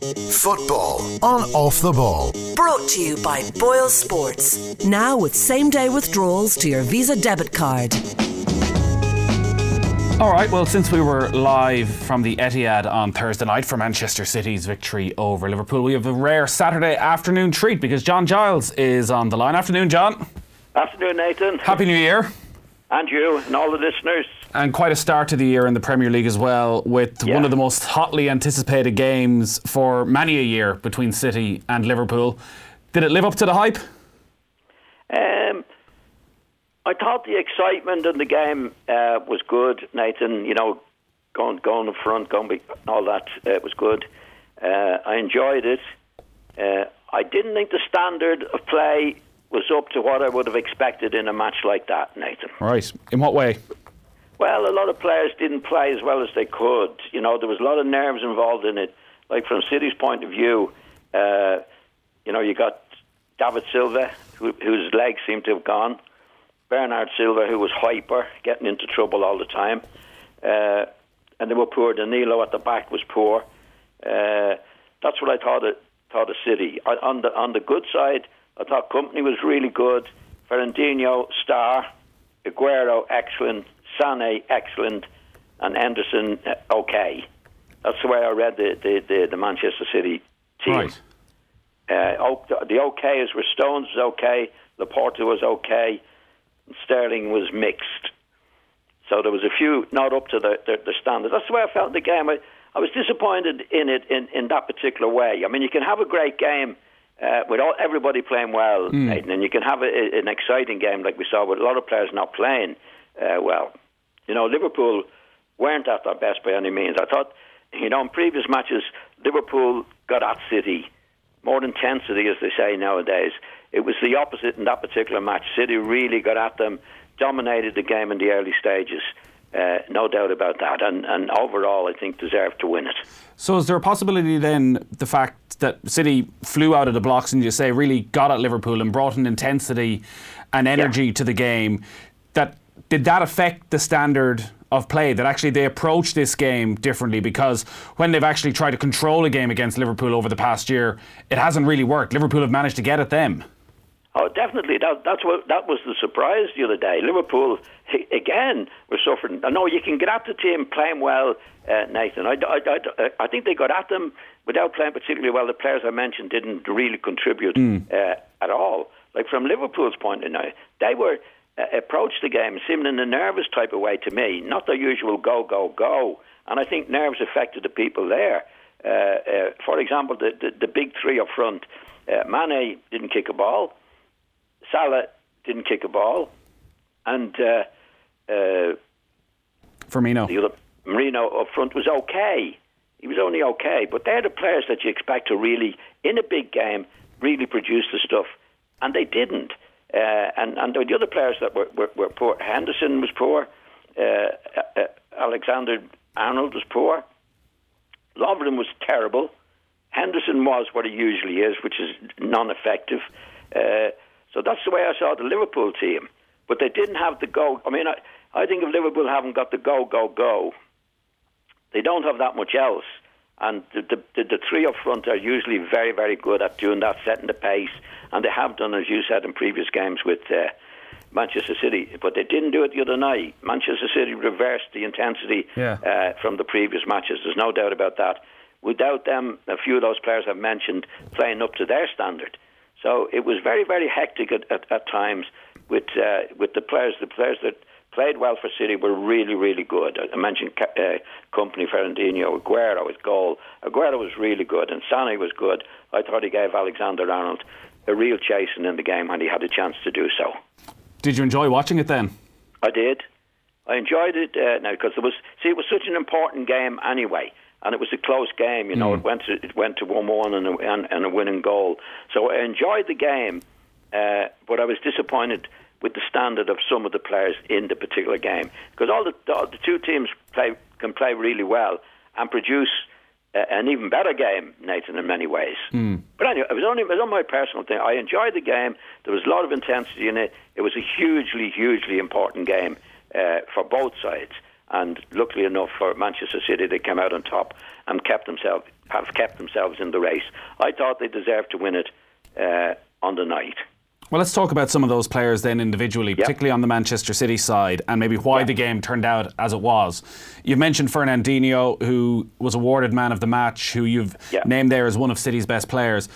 Football on Off the Ball. Brought to you by Boyle Sports. Now with same day withdrawals to your Visa debit card. All right, well, since we were live from the Etihad on Thursday night for Manchester City's victory over Liverpool, we have a rare Saturday afternoon treat because John Giles is on the line. Afternoon, John. Afternoon, Nathan. Happy New Year. And you and all the listeners. And quite a start to the year in the Premier League as well, with Yeah. one of the most hotly anticipated games for many a year between City and Liverpool. Did it live up to the hype? Um, I thought the excitement in the game uh, was good, Nathan. You know, going going up front, going be, all that uh, was good. Uh, I enjoyed it. Uh, I didn't think the standard of play was up to what I would have expected in a match like that, Nathan. Right. In what way? Well, a lot of players didn't play as well as they could. You know, there was a lot of nerves involved in it. Like from City's point of view, uh, you know, you got David Silva, who, whose legs seemed to have gone. Bernard Silva, who was hyper, getting into trouble all the time. Uh, and they were poor. Danilo at the back was poor. Uh, that's what I thought of, thought of City. I, on the on the good side, I thought Kompany was really good. Fernandinho, star. Aguero, excellent. Sane, excellent. And Anderson, uh, okay. That's the way I read the, the, the, the Manchester City team. Right. Uh, the okays were Stones was okay, Laporte was okay, and Sterling was mixed. So there was a few not up to the, the, the standard. That's the way I felt in the game. I, I was disappointed in it in, in that particular way. I mean, you can have a great game uh, with all, everybody playing well, Nathan, and you can have a, an exciting game like we saw with a lot of players not playing uh, well. You know, Liverpool weren't at their best by any means. I thought, you know, in previous matches, Liverpool got at City more intensity, as they say nowadays. It was the opposite in that particular match. City really got at them, dominated the game in the early stages. Uh, no doubt about that. And, and overall, I think deserved to win it. So is there a possibility then the fact that City flew out of the blocks and you say really got at Liverpool and brought an intensity and energy to the game that did that affect the standard of play that actually they approach this game differently because when they've actually tried to control a game against Liverpool over the past year it hasn't really worked Liverpool have managed to get at them Oh, definitely. That, that's what that was the surprise the other day. Liverpool again were suffering. I know you can get at the team playing well, uh, Nathan. I, I, I, I think they got at them without playing particularly well. The players I mentioned didn't really contribute uh, at all. Like from Liverpool's point of view, they were approached the game seeming in a nervous type of way to me, not the usual go go go. And I think nerves affected the people there. Uh, uh, for example, the, the the big three up front. Uh, Mane didn't kick a ball. Salah didn't kick a ball, and uh, uh, Firmino the other Marino up front was okay. He was only okay, but they're the players that you expect to really, in a big game, really produce the stuff, and they didn't. Uh, and and the other players that were, were, were poor. Henderson was poor. Uh, uh, Alexander Arnold was poor. Lovren was terrible. Henderson was what he usually is, which is non-effective. Uh, so that's the way I saw the Liverpool team. But they didn't have the go. I mean, I, I think if Liverpool haven't got the go, go, go, they don't have that much else. And the, the, the, three up front are usually very, very good at doing that, setting the pace. And they have done, as you said, in previous games with uh, Manchester City. But they didn't do it the other night. Manchester City reversed the intensity Yeah. uh, from the previous matches. There's no doubt about that. Without them, a few of those players I've mentioned playing up to their standard. So it was very, very hectic at, at, at times with uh, with the players. The players that played well for City were really, really good. I mentioned uh, Kompany, Fernandinho, Aguero, his goal. Aguero was really good, and Sane was good. I thought he gave Alexander Arnold a real chasing in the game when he had a chance to do so. did you enjoy watching it then I did. I enjoyed it uh, now because it was see it was such an important game anyway, and it was a close game. You know, it went to it went to one one and a, and, and a winning goal. So I enjoyed the game, uh, but I was disappointed with the standard of some of the players in the particular game because all the all the two teams play can play really well and produce uh, an even better game, Nathan, in many ways. But anyway, it was only it was on my personal thing. I enjoyed the game. There was a lot of intensity in it. It was a hugely, hugely important game uh, for both sides. And luckily enough for Manchester City, they came out on top and kept themselves have kept themselves in the race. I thought they deserved to win it uh, on the night. Well, let's talk about some of those players then individually, particularly on the Manchester City side, and maybe why the game turned out as it was. You've mentioned Fernandinho, who was awarded man of the match, who you've named there as one of City's best players,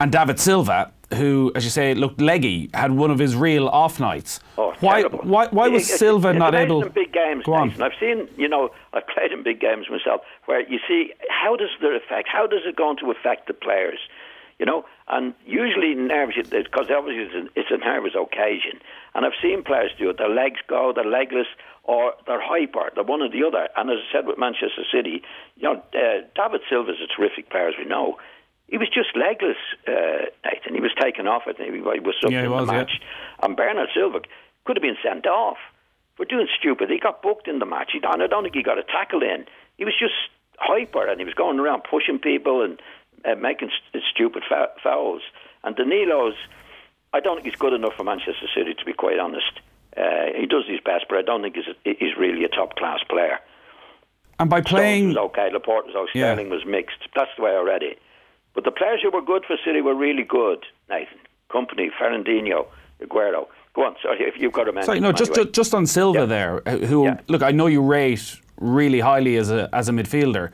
and David Silva, who, as you say, looked leggy, had one of his real off nights. Oh, why, terrible. why, why was It- Silva it's not able? in big games, Go on. Nathan. I've seen, you know, I've played in big games myself, where you see how does the effect, how does it going to affect the players, you know? And usually nerves, because obviously it's a, it's a nervous occasion, and I've seen players do it. Their legs go, they're legless, or they're hyper. They're one or the other. And as I said with Manchester City, you know, uh, David Silva's a terrific player, as we know. He was just legless, uh, Nathan. He was taken off. I think he was subbed Yeah, he in was, the yeah. match. And Bernard Silva could have been sent off for doing stupid. He got booked in the match. He, and I don't think he got a tackle in. He was just hyper and he was going around pushing people and uh, making st- stupid fou- fouls. And Danilo's, I don't think he's good enough for Manchester City, to be quite honest. Uh, he does his best, but I don't think he's, a, he's really a top class player. And by Stones playing, was okay, Laporte was okay, Yeah. Sterling was mixed. That's the way I read it. But the players who were good for City were really good, Nathan. Kompany, Fernandinho, Aguero. Go on, sorry, if you've got a mention. sorry, no, just anyway. just on Silva Yeah. there, uh, who Yeah. look, I know you rate really highly as a as a midfielder.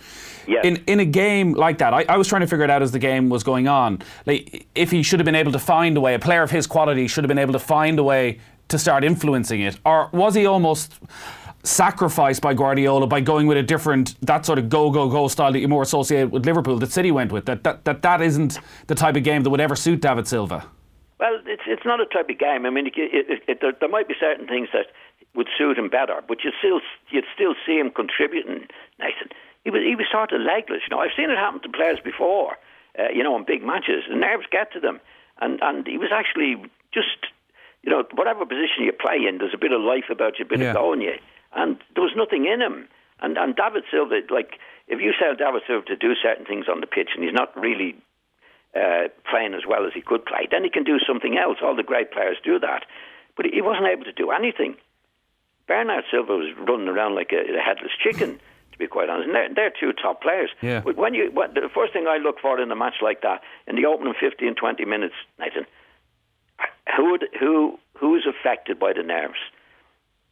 Yes. In in a game like that, I, I was trying to figure it out as the game was going on. Like if he should have been able to find a way, a player of his quality should have been able to find a way to start influencing it, or was he almost sacrificed by Guardiola by going with a different that sort of go go go style that you more associate with Liverpool that City went with? That that that, that isn't the type of game that would ever suit David Silva. Well, it's it's not a type of game. I mean, it, it, it, there, there might be certain things that would suit him better, but you still you'd still see him contributing. Nathan, he was he was sort of legless. You know, I've seen it happen to players before. Uh, you know, in big matches, the nerves get to them, and and he was actually just you know whatever position you play in, there's a bit of life about you, a bit Yeah. of go in you, and there was nothing in him. And and David Silva, like if you tell David Silva to do certain things on the pitch, and he's not really uh, playing as well as he could play, then he can do something else. All the great players do that. But he wasn't able to do anything. Bernard Silva was running around like a, a headless chicken, to be quite honest. And they're, they're two top players. Yeah. But when you, what, the first thing I look for in a match like that, in the opening 15, 20 minutes, Nathan, who, would, who, who is affected by the nerves?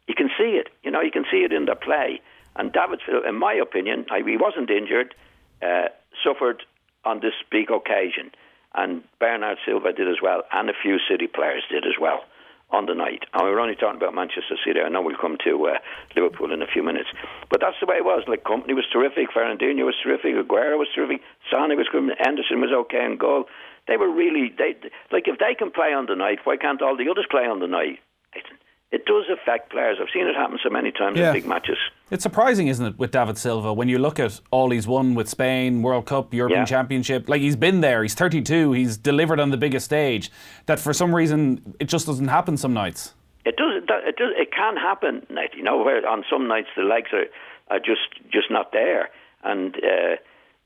You can see it. You know, you can see it in the play. And David, Silva, in my opinion, I- he wasn't injured, uh, suffered on this big occasion. And Bernard Silva did as well, and a few City players did as well on the night. And we were only talking about Manchester City. I know we'll come to uh, Liverpool in a few minutes. But that's the way it was. Like, Kompany was terrific, Fernandinho was terrific, Aguero was terrific, Sane was good, Anderson was okay in goal. They were really, they like, if they can play on the night, why can't all the others play on the night? It does affect players. I've seen it happen so many times Yeah. in big matches. It's surprising, isn't it, with David Silva when you look at all he's won with Spain, World Cup, European Yeah. Championship. Like he's been there. He's 32. He's delivered on the biggest stage. That for some reason it just doesn't happen some nights. It does. It does. It, can happen. You know, where on some nights the legs are, are just just not there, and uh,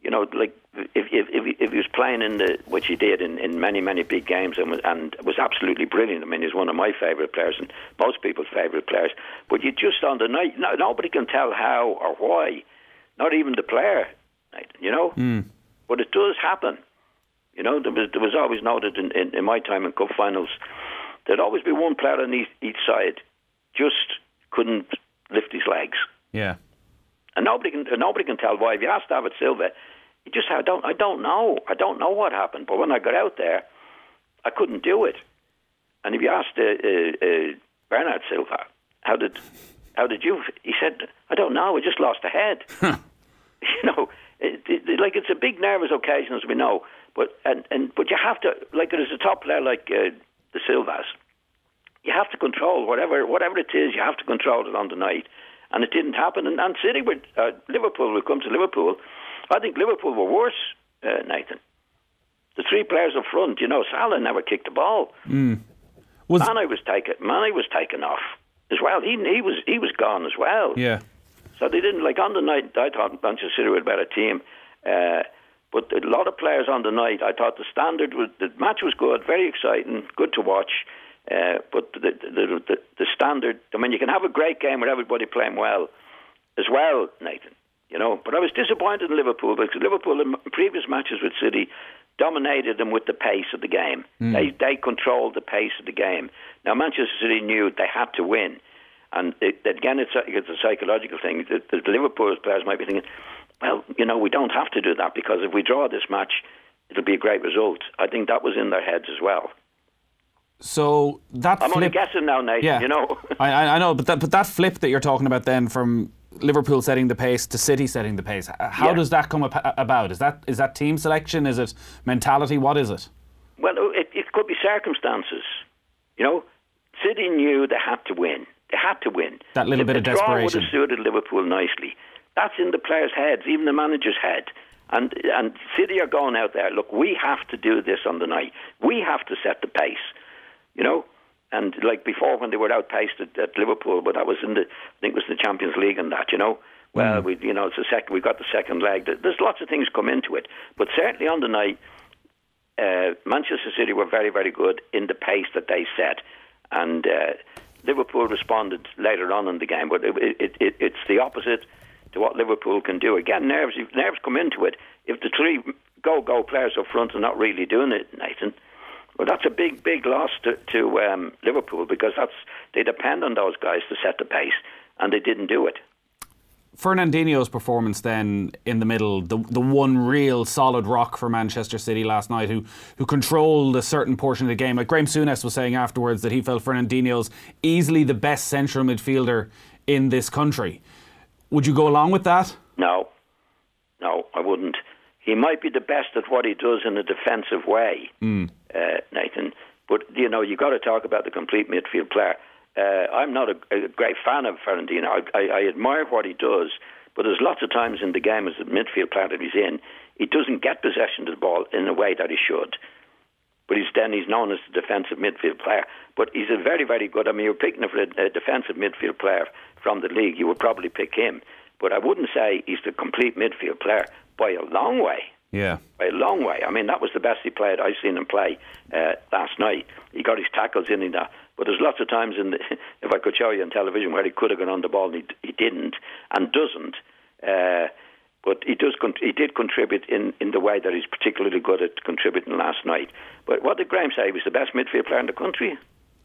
you know, like if if if, if he was playing in the which he did in, in many many big games and was, and was absolutely brilliant. I mean, he's one of my favourite players and most people's favourite players. But you just on the night, no, nobody can tell how or why, not even the player. You know, hmm. but it does happen. You know, there was there was always noted in, in, in my time in cup finals, there'd always be one player on each, each side just couldn't lift his legs, Yeah. and nobody can nobody can tell why. If you ask David Silva, just I don't I don't know, I don't know what happened. But when I got out there, I couldn't do it. And if you asked uh, uh, uh, Bernard Silva, how did how did you? He said, I don't know. I just lost a head. you know, it, it, like it's a big nervous occasion, as we know. But and, and but you have to like it is a top player like uh, the Silvas. You have to control whatever whatever it is. You have to control it on the night, and it didn't happen. And, and City with uh, Liverpool will come to Liverpool. I think Liverpool were worse, uh, Nathan. The three players up front, you know, Salah never kicked the ball. Was Mane was taken. Mane was taken off as well. He he was he was gone as well. yeah. So they didn't like on the night. I thought Manchester City were a better team, uh, but a lot of players on the night. I thought the standard was the match was good, very exciting, good to watch. Uh, but the the, the the standard. I mean, you can have a great game with everybody playing well, as well, Nathan. You know. But I was disappointed in Liverpool because Liverpool in previous matches with City dominated them with the pace of the game. Hmm. They they controlled the pace of the game. Now Manchester City knew they had to win, and it, again it's a, it's a psychological thing. The, the Liverpool players might be thinking, well, you know, we don't have to do that because if we draw this match, it'll be a great result. I think that was in their heads as well. So that I'm only guessing now, Nathan. yeah, You know. I, I I know, but that but that flip that you're talking about then from Liverpool setting the pace to City setting the pace, how Yeah. does that come about? Is that is that team selection? Is it mentality? What is it? Well, oh, it, it could be circumstances. You know, City knew they had to win. They had to win. That little The- bit of draw would desperation. have suited Liverpool nicely. That's in the players' heads, even the manager's head. And and City are going out there. Look, we have to do this on the night. We have to set the pace. You know, and like before when they were outpaced at, at Liverpool, but that was in the I think it was the Champions League and that. You know, well, we you know it's the second we got the second leg. There's lots of things come into it, but certainly on the night uh, Manchester City were very, very good in the pace that they set, and uh, Liverpool responded later on in the game. But it, it, it, it's the opposite to what Liverpool can do. Again, nerves nerves come into it. If the three go-go players up front are not really doing it, Nathan, well, that's a big, big loss to, to um, Liverpool because that's they depend on those guys to set the pace, and they didn't do it. Fernandinho's performance then in the middle, the the one real solid rock for Manchester City last night, who who controlled a certain portion of the game. Like Graham Souness was saying afterwards that he felt Fernandinho's easily the best central midfielder in this country. Would you go along with that? No, no, I wouldn't. He might be the best at what he does in a defensive way, uh, Nathan. But you know, you got to talk about the complete midfield player. Uh, I'm not a, a great fan of Fernandinho. I, I, I admire what he does, but there's lots of times in the game as a midfield player that he's in, he doesn't get possession of the ball in a way that he should. But he's then he's known as the defensive midfield player. But he's a very, very good. I mean, you're picking a, a defensive midfield player from the league. You would probably pick him. But I wouldn't say he's the complete midfield player by a long way. Yeah. By a long way. I mean, that was the best he played. I've seen him play uh, last night. He got his tackles in and that. But there's lots of times in the, if I could show you on television where he could have gone on the ball and he, he didn't and doesn't. Uh, but he does. He did contribute in, in the way that he's particularly good at contributing last night. But what did Graham say? He was the best midfield player in the country.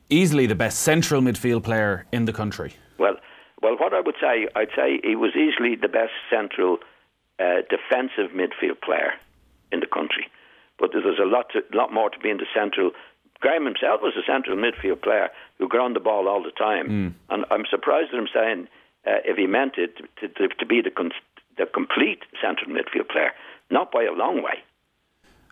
Easily the best central midfield player in the country. Well, well, what I would say, I'd say he was easily the best central uh, defensive midfield player in the country. But there's a lot, to, lot more to being the central. Graham himself was a central midfield player who ground the ball all the time, and I'm surprised at him saying uh, if he meant it to, to, to be the con- the complete central midfield player, not by a long way.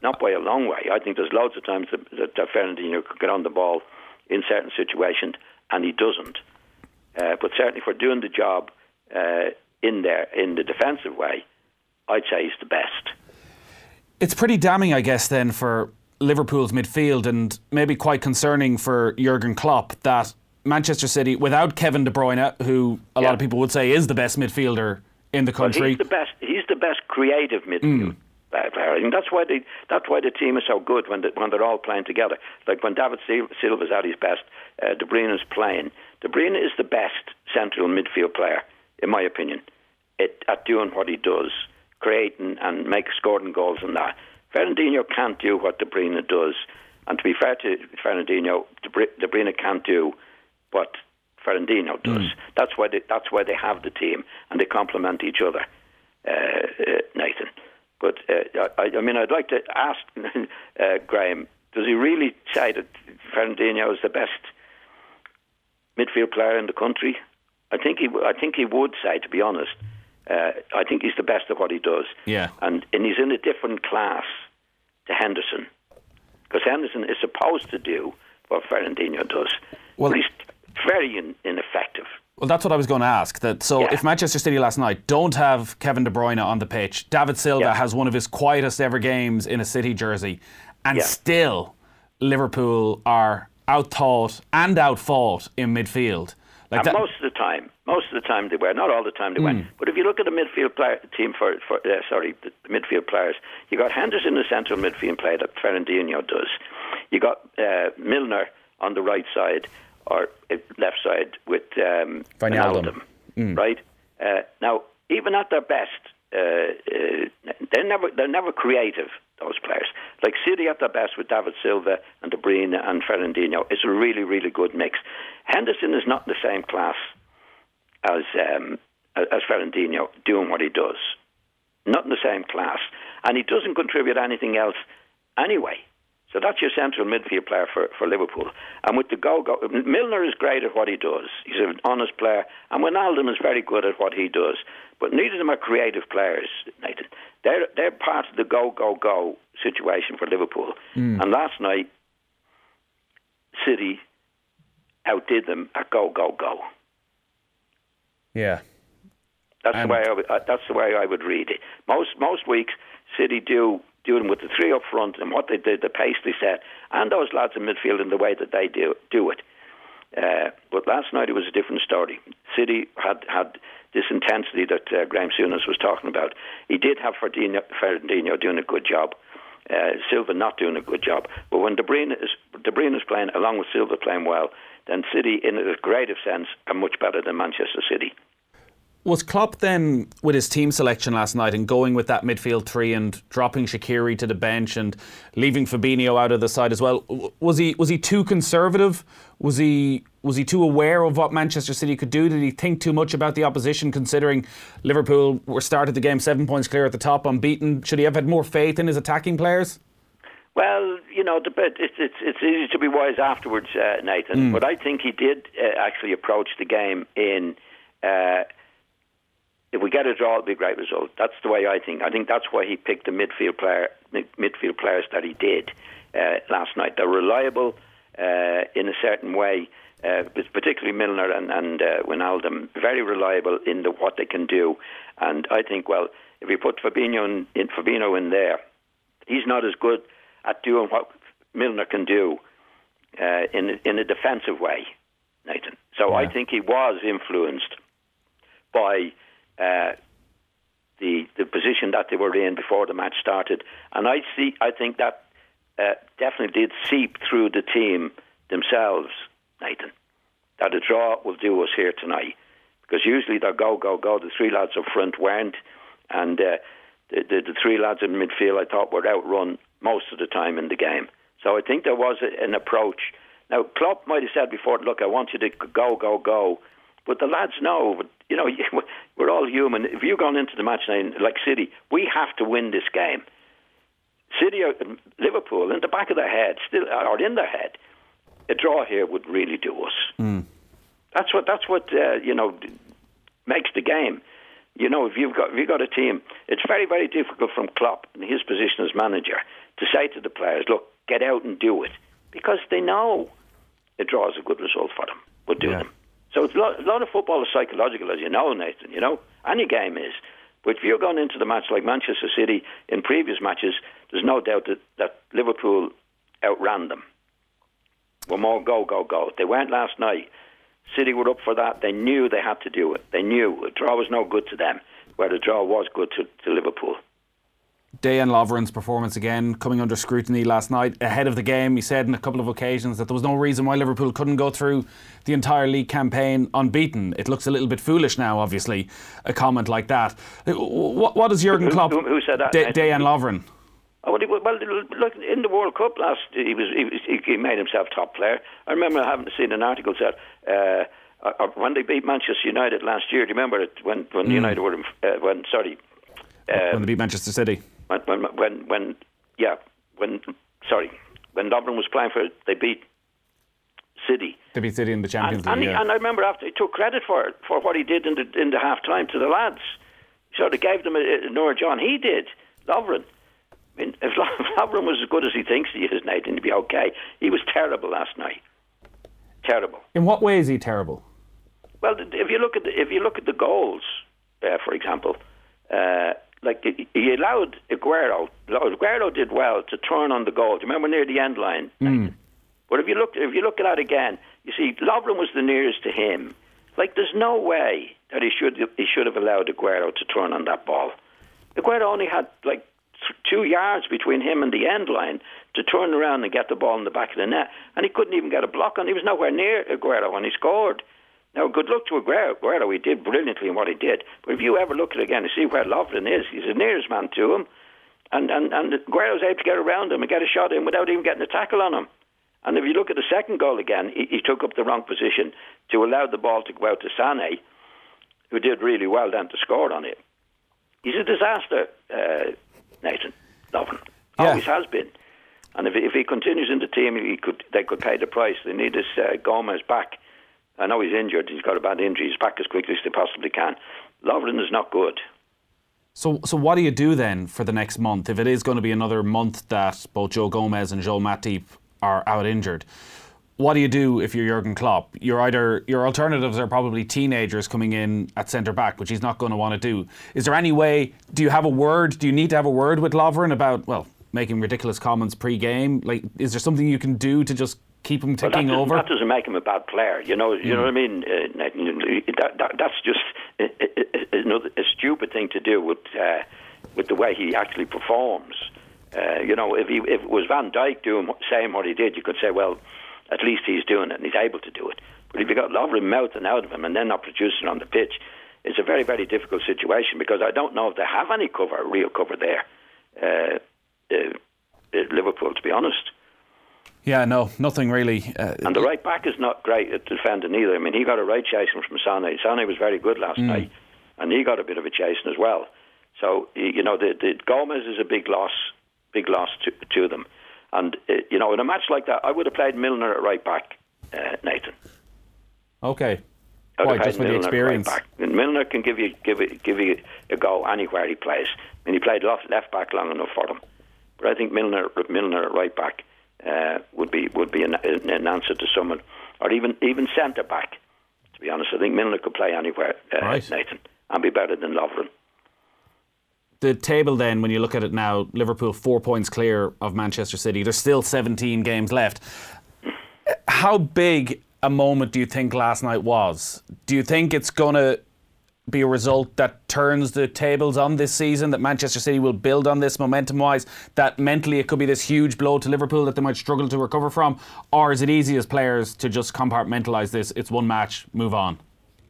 Not by a long way. I think there's loads of times that, that, that Fernandinho could ground the ball in certain situations, and he doesn't. Uh, but certainly for doing the job uh, in there in the defensive way, I'd say he's the best. It's pretty damning, I guess, then for Liverpool's midfield, and maybe quite concerning for Jurgen Klopp that Manchester City, without Kevin De Bruyne, who a lot of people would say is the best midfielder in the country, he's the best. He's the best creative midfielder. player. Think that's why they, that's why the team is so good when they, when they're all playing together. Like when David Sil- Silva's at his best, uh, De Bruyne is playing. De Bruyne is the best central midfield player, in my opinion, at, at doing what he does, creating and make scoring goals and that. Fernandinho can't do what De Bruyne does, and to be fair to Fernandinho, De Bru- De Bruyne can't do what Fernandinho does. That's why they, that's why they have the team and they complement each other, uh, uh, Nathan. But uh, I, I mean, I'd like to ask uh, Graham: Does he really say that Fernandinho is the best midfield player in the country? I think he, I think he would say, to be honest. Uh, I think he's the best at what he does. Yeah. and and he's in a different class to Henderson because Henderson is supposed to do what Fernandinho does. Well- he's very in, ineffective. Well, that's what I was going to ask. That so, Yeah. if Manchester City last night don't have Kevin De Bruyne on the pitch, David Silva Yeah. has one of his quietest ever games in a City jersey, and Yeah. still Liverpool are outthought and outfought in midfield. Like And that, most of the time, most of the time they were. Not all the time they Hmm. were. But if you look at the midfield player, team for, for uh, sorry, the, the midfield players, you got Henderson, the central midfield player that Fernandinho does. You got uh, Milner on the right side or uh, left side with um, Wijnaldum. Wijnaldum, right? Uh, now even at their best, uh, uh, they're never they're never creative. Those players, like City at their best with David Silva and De Bruyne and Fernandinho, it's a really really good mix. Henderson is not in the same class as um, as Fernandinho doing what he does, not in the same class, and he doesn't contribute anything else anyway. So that's your central midfield player for, for Liverpool. And with the go go, Milner is great at what he does. He's an honest player, and Wijnaldum is very good at what he does. But neither of them are creative players, Nathan. They're they're part of the go go go situation for Liverpool. Mm. And last night, City outdid them at go go go. Yeah. That's and the way I would, uh, that's the way I would read it. Most most weeks, City do doing with the three up front and what they did, the pace they set, and those lads in midfield in the way that they do do it. Uh, but last night it was a different story. City had had this intensity that uh, Graham Souness was talking about. He did have Ferdinand, Ferdinand doing a good job. Uh, Silva not doing a good job. But when De Bruyne is De Bruyne is playing along with Silva playing well, then City, in a creative sense, are much better than Manchester City. Was Klopp then with his team selection last night and going with that midfield three and dropping Shaqiri to the bench and leaving Fabinho out of the side as well? Was he was he too conservative? Was he was he too aware of what Manchester City could do? Did he think too much about the opposition, considering Liverpool were started the game seven points clear at the top, unbeaten? Should he have had more faith in his attacking players? Well, you know, it's it's it's easy to be wise afterwards, uh, Nathan. Mm. But I think he did uh, actually approach the game in. Uh, if we get a draw, it'll be a great result. That's the way I think. I think that's why he picked the midfield player, midfield players that he did uh, last night. They're reliable uh, in a certain way, uh, particularly Milner and, and uh, Wijnaldum, very reliable in the, what they can do. And I think, well, if you put Fabinho in, in Fabinho in there, he's not as good at doing what Milner can do uh, in in a defensive way, Nathan. So yeah. I think he was influenced by uh, the the position that they were in before the match started, and I see. I think that uh, definitely did seep through the team themselves, Nathan. That a draw will do us here tonight, because usually they go go go. The three lads up front weren't, and uh, the, the the three lads in midfield I thought were outrun most of the time in the game. So I think there was a, an approach. Now Klopp might have said before, "Look, I want you to go go go," but the lads know you know, we're all human. If you've gone into the match now, like City, we have to win this game. City, Liverpool, in the back of their head, still or in their head, a draw here would really do us. Mm. That's what that's what uh, you know makes the game. You know, if you've got if you've got a team, it's very very difficult from Klopp in his position as manager to say to the players, "Look, get out and do it," because they know a draw is a good result for them. Would do yeah. them. So it's a lot, a lot of football is psychological, as you know, Nathan. You know, any game is. But if you're going into the match like Manchester City in previous matches, there's no doubt that, that Liverpool outran them. Were more go, go, go. They went last night. City were up for that. They knew they had to do it. They knew a draw was no good to them, where the draw was good to, to Liverpool. Dejan Lovren's performance again coming under scrutiny last night ahead of the game. He said on a couple of occasions that there was no reason why Liverpool couldn't go through the entire league campaign unbeaten. It looks a little bit foolish now, obviously, a comment like that. What, does Jurgen Klopp? Who, who said that? De- Dejan Lovren. Oh, well, look, in the World Cup last, he was he, he made himself top player. I remember having seen an article said. Uh, uh, uh, when they beat Manchester United last year, do you remember it when when mm. United were uh, when sorry uh, when they beat Manchester City? When when when, when yeah when sorry when Dublin was playing for they beat City. They beat City in the Champions and, League. And, yeah. and I remember after he took credit for for what he did in the in the half time to the lads. So they gave them a, a Nora John. He did Lovren. I mean, if Lovren was as good as he thinks he is, Nathan, he'd be okay. He was terrible last night. Terrible. In what way is he terrible? Well, if you look at the, if you look at the goals, uh, for example, uh, like he allowed Aguero. Aguero did well to turn on the goal. Do you remember near the end line? Mm. But if you look, if you look at that again, you see Lovren was the nearest to him. Like there's no way that he should he should have allowed Aguero to turn on that ball. Aguero only had like two yards between him and the end line to turn around and get the ball in the back of the net, and he couldn't even get a block on. He was nowhere near Aguero when he scored. Now, good luck to Aguero. He did brilliantly in what he did. But if you ever look at it again and see where Lovren is, he's the nearest man to him. And, and, and Aguero's able to get around him and get a shot in without even getting a tackle on him. And if you look at the second goal again, he, he took up the wrong position to allow the ball to go out to Sané, who did really well then to score on it. He's a disaster, uh, Nathan Lovren. Yeah. Always has been. And if, if he continues in the team, he could they could pay the price. They need this uh, Gomez back. I know he's injured. He's got a bad injury. He's back as quickly as they possibly can. Lovren is not good. So, so what do you do then for the next month if it is going to be another month that both Joe Gomez and Joel Matip are out injured? What do you do if you're Jurgen Klopp? You're either your alternatives are probably teenagers coming in at centre back, which he's not going to want to do. Is there any way? Do you have a word? Do you need to have a word with Lovren about well making ridiculous comments pre-game? Like, is there something you can do to just keep him Well, that, doesn't, over? that doesn't make him a bad player. You know, you know what I mean. Uh, that, that, that's just uh, uh, uh, another a stupid thing to do with uh, with the way he actually performs. Uh, you know, if he if it was Van Dijk doing saying what he did, you could say, well, at least he's doing it and he's able to do it. But if you got Lovren mouthing out of him and then not producing on the pitch, it's a very very difficult situation because I don't know if they have any cover, real cover there. Uh, uh, uh, Liverpool, to be honest. Yeah, no, nothing really. Uh, And the right back is not great at defending either. I mean, he got a right chasing from Sane. Sane was very good last night, and he got a bit of a chasing as well. So you know, the, the Gomez is a big loss, big loss to, to them. And uh, you know, in a match like that, I would have played Milner at right back, uh, Nathan. okay. Why, just with the Milner right experience? back. And Milner can give you give it, give you a go anywhere he plays. I mean, he played left, left back long enough for them. But I think Milner Milner at right back uh, would be would be an, an answer to someone, or even even centre back. To be honest, I think Milner could play anywhere, uh, Right. Nathan, and be better than Lovren. the table then when you look at it now liverpool four points clear of manchester city there's still 17 games left how big a moment do you think last night was do you think it's going to be a result that turns the tables on this season that manchester city will build on this momentum wise that mentally it could be this huge blow to liverpool that they might struggle to recover from or is it easy as players to just compartmentalize this it's one match move on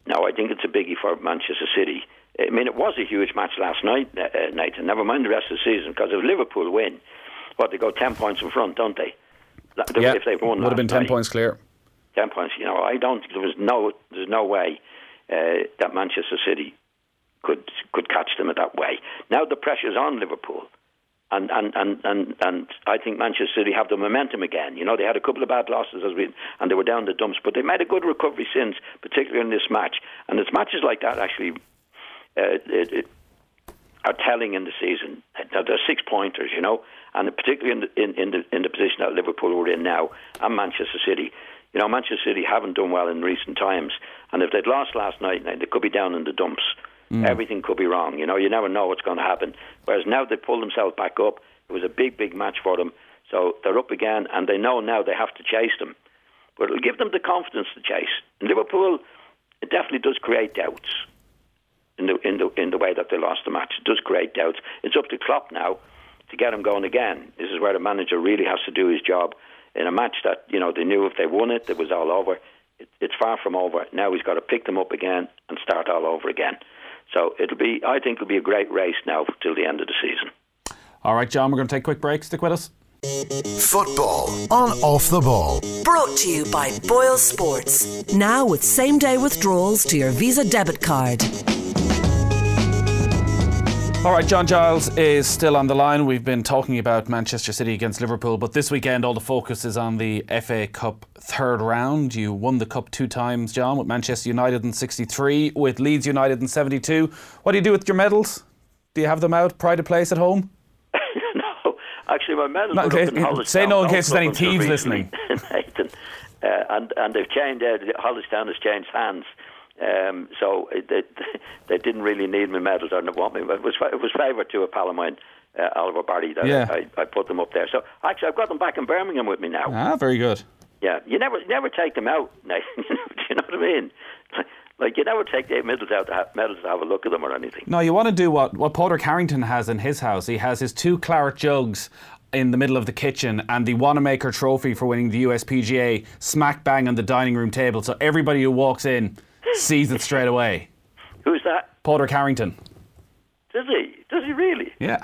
No, I think it's a biggie for Manchester City. I mean, it was a huge match last night, uh, uh, Nathan. Never mind the rest of the season, because if Liverpool win, what they go ten points in front, don't they? That- If they've won, would have been 10 night. points clear ten points. You know, I don't. There was no. There's no way uh, that Manchester City could could catch them in that way. Now the pressure's on Liverpool, and and, and, and and I think Manchester City have the momentum again. You know, they had a couple of bad losses as we, and they were down the dumps, but they made a good recovery since, particularly in this match. And it's matches like that actually. Uh, it, it, are telling in the season. Now, They're six pointers, you know, and particularly in the, in, in the in the position that Liverpool were in now and Manchester City. You know, Manchester City haven't done well in recent times, and if they'd lost last night, they could be down in the dumps. Mm. Everything could be wrong. You know, you never know what's going to happen. Whereas now they pull themselves back up. It was a big, big match for them, so they're up again, and they know now they have to chase them. But it'll give them the confidence to chase. And Liverpool, it definitely does create doubts in the in the in the way that they lost the match. It does create doubts. It's up to Klopp now to get him going again. This is where the manager really has to do his job in a match that you know they knew if they won it, it was all over. It, it's far from over. Now he's got to pick them up again and start all over again. So it'll be. I think it'll be a great race now till the end of the season. all right john we're going to take a quick break stick with us Football on Off the Ball. Brought to you by Boyle Sports. Now with same day withdrawals to your Visa debit card. All right, John Giles is still on the line. We've been talking about Manchester City against Liverpool, but this weekend all the focus is on the FA Cup third round. You won the cup two times, John, with Manchester United in 63, with Leeds United in 72. What do you do with your medals? Do you have them out, pride of place at home? no, actually, my medals Not were in up case- say no in case there's any thieves Nathan. Uh, and and they've changed. Uh, Hollistown has changed hands. Um, so it, it, they didn't really need my medals or want me. It was it was favoured to a pal of mine, uh, Oliver Barry, that Yeah. I, I put them up there. So actually, I've got them back in Birmingham with me now. Ah, very good. Yeah, you never never take them out, Do you know what I mean? Like you never take the medals out to have, medals to have a look at them or anything. No, you want to do what, what Padraig Harrington has in his house. He has his two claret jugs in the middle of the kitchen and the Wanamaker trophy for winning the USPGA smack bang on the dining room table. So everybody who walks in sees it straight away. Who's that? Padraig Harrington. Does he? Does he really? Yeah.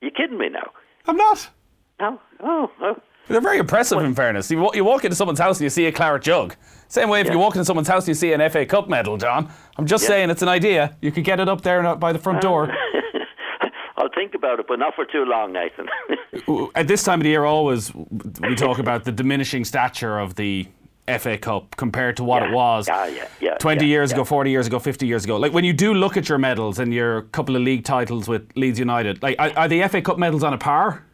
You kidding me now? I'm not. No. Oh, oh. They're very impressive, in fairness. You, you walk into someone's house and you see a claret jug. Same way if Yeah. you walk into someone's house and you see an FA Cup medal, John. I'm just Yeah. saying it's an idea. You could get it up there uh, by the front uh, door. I'll think about it, but not for too long, Nathan. At this time of the year, always we talk about the diminishing stature of the FA Cup compared to what Yeah. it was Yeah, yeah, yeah, 20 yeah, years ago, 40 years ago, 50 years ago. Like when you do look at your medals and your couple of league titles with Leeds United, like are, are the FA Cup medals on a par?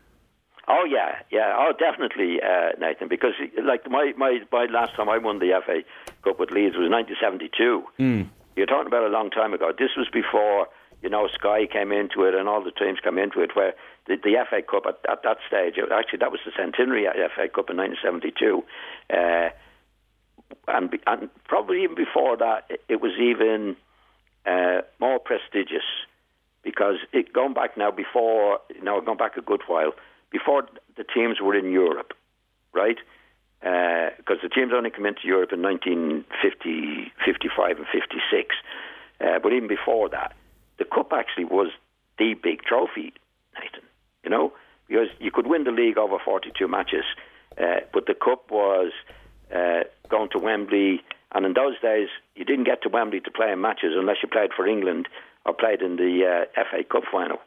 Oh yeah, yeah, oh definitely, uh, Nathan. Because like my, my my last time I won the FA Cup with Leeds was 1972. You're talking about a long time ago. This was before you know Sky came into it and all the teams came into it. Where the, the FA Cup at, at that stage, actually that was the centenary FA Cup in 1972. Uh, and, and probably even before that, it, it was even uh, more prestigious because it going back now before know going back a good while before the teams were in Europe, right? Because the teams only came into Europe in 1950, 55, and 56. Uh, but even before that, the cup actually was the big trophy, Nathan. You know, because you could win the league over 42 matches, uh, but the cup was uh, going to Wembley. And in those days, you didn't get to Wembley to play in matches unless you played for England or played in the uh, FA Cup final.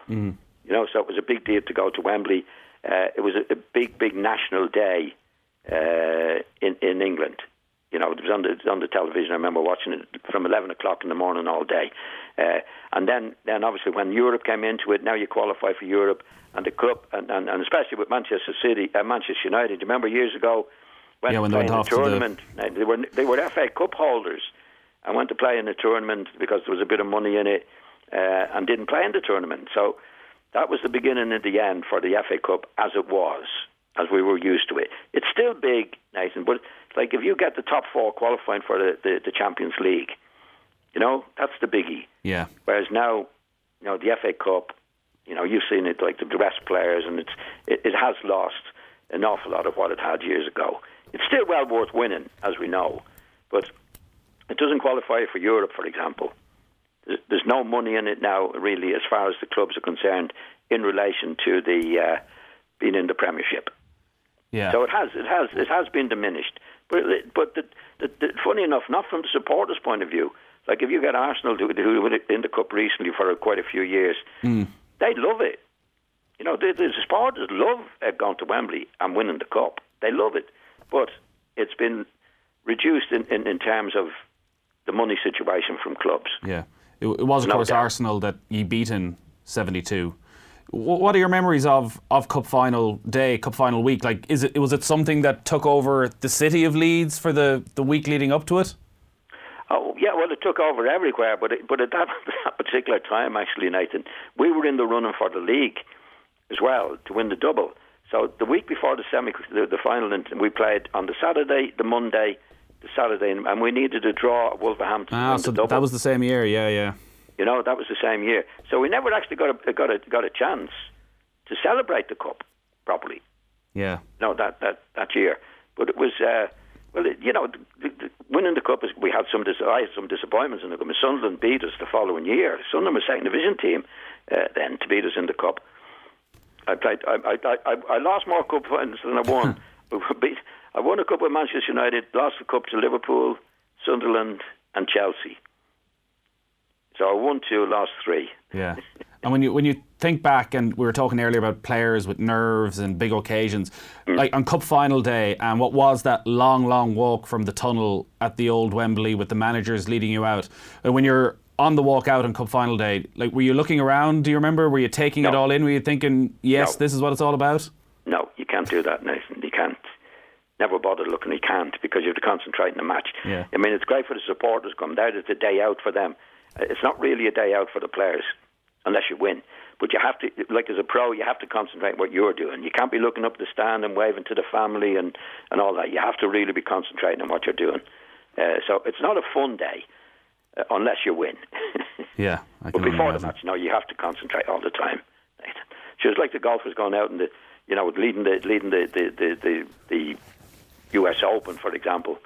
You know, so it was a big deal to go to Wembley. Uh, it was a, a big, big national day uh, in in England. You know, it was on the it was on the television. I remember watching it from eleven o'clock in the morning all day. Uh, and then, then obviously when Europe came into it, now you qualify for Europe and the club, and, and, and especially with Manchester City, uh, Manchester United. You remember years ago when Yeah, when they went the off the- tournament, uh, they were they were FA Cup holders and went to play in the tournament because there was a bit of money in it, uh, and didn't play in the tournament. So that was the beginning and the end for the FA Cup as it was, as we were used to it. It's still big, Nathan, but like if you get the top four qualifying for the, the, the Champions League, you know that's the biggie. Yeah. Whereas now, you know, the FA Cup, you know, you've seen it like the best players, and it's it, it has lost an awful lot of what it had years ago. It's still well worth winning, as we know, but it doesn't qualify for Europe, for example. There's, no money in it now, really, as far as the clubs are concerned, in relation to the uh, being in the Premiership. Yeah. So it has, it has, it has been diminished. But, but the, the, the, funny enough, not from the supporters' point of view. Like if you get Arsenal who, who were in the cup recently for quite a few years, they love it. You know, the, the supporters love uh, going to Wembley and winning the cup. They love it, but it's been reduced in, in, in terms of the money situation from clubs. Yeah. It, it was, of No course, doubt. Arsenal that you beat in 72. What are your memories of, of Cup final day, Cup final week? Like, is it was it something that took over the city of Leeds for the, the week leading up to it? Oh yeah, well it took over everywhere, but it, but at that, that particular time, actually, Nathan, we were in the running for the league as well to win the double. So the week before the semi, the, the final, and we played on the Saturday, the Monday, the Saturday, and we needed a draw at Wolverhampton Ah, so that was the same year. Yeah, yeah. You know, that was the same year. So we never actually got a got a got a chance to celebrate the cup properly. Yeah. No, that that that year. But it was uh, well, it, you know, the, the, winning the cup is we had some dis- I had some disappointments in the cup. Sunderland beat us the following year. Sunderland was second division team uh, then to beat us in the cup. I played. I I I, I lost more cup finals than I won. I won a cup with Manchester United, lost the cup to Liverpool, Sunderland, and Chelsea. So I won two, lost three. Yeah. And when you when you think back, and we were talking earlier about players with nerves and big occasions, mm. like on Cup final day, and what was that long, long walk from the tunnel at the old Wembley with the managers leading you out? And when you're on the walk out on Cup final day, like were you looking around? Do you remember? Were you taking it all in? Were you thinking, yes, No. this is what it's all about? No, you can't do that, Nathan. You can't. Never bother looking. You can't because you have to concentrate in the match. Yeah. I mean, it's great for the supporters come. It's a day out for them. It's not really a day out for the players unless you win. But you have to, like as a pro, you have to concentrate on what you're doing. You can't be looking up the stand and waving to the family and, and all that. You have to really be concentrating on what you're doing. Uh, so it's not a fun day uh, unless you win. Yeah, I But can before the imagine. match, no, you have to concentrate all the time. So it's like the golfers going out and the, you know, leading the leading the the the, the, the U.S. Open, for example,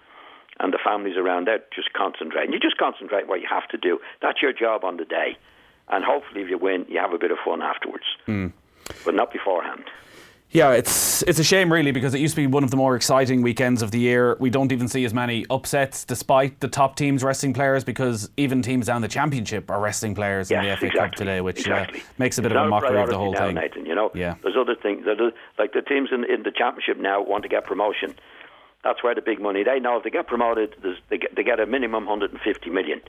and the families around there just concentrate. And you just concentrate what you have to do. That's your job on the day. And hopefully, if you win, you have a bit of fun afterwards, mm. but not beforehand. Yeah, it's it's a shame really because it used to be one of the more exciting weekends of the year. We don't even see as many upsets despite the top teams resting players because even teams down the championship are resting players yes, in the FA exactly, Cup today, which uh, exactly. uh, makes a bit it's of a mockery of the whole now, thing. Nathan, you know, yeah. there's other things. There's, like the teams in, in the championship now want to get promotion. That's where the big money. They know if they get promoted, they get, they get a minimum 150 million.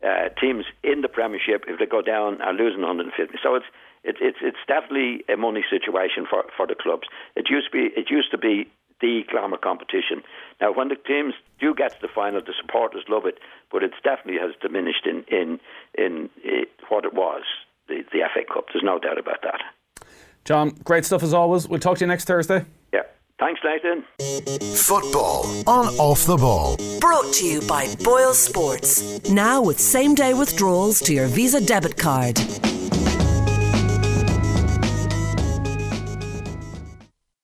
Uh, teams in the Premiership, if they go down, are losing 150. So it's it, it's it's definitely a money situation for, for the clubs. It used to be it used to be the glamour competition. Now, when the teams do get to the final, the supporters love it, but it definitely has diminished in in in, in what it was the the FA Cup. There's no doubt about that. John, great stuff as always. We'll talk to you next Thursday. Yeah. Thanks, Nathan. Football on Off the Ball. Brought to you by Boyle Sports. Now with same day withdrawals to your Visa debit card.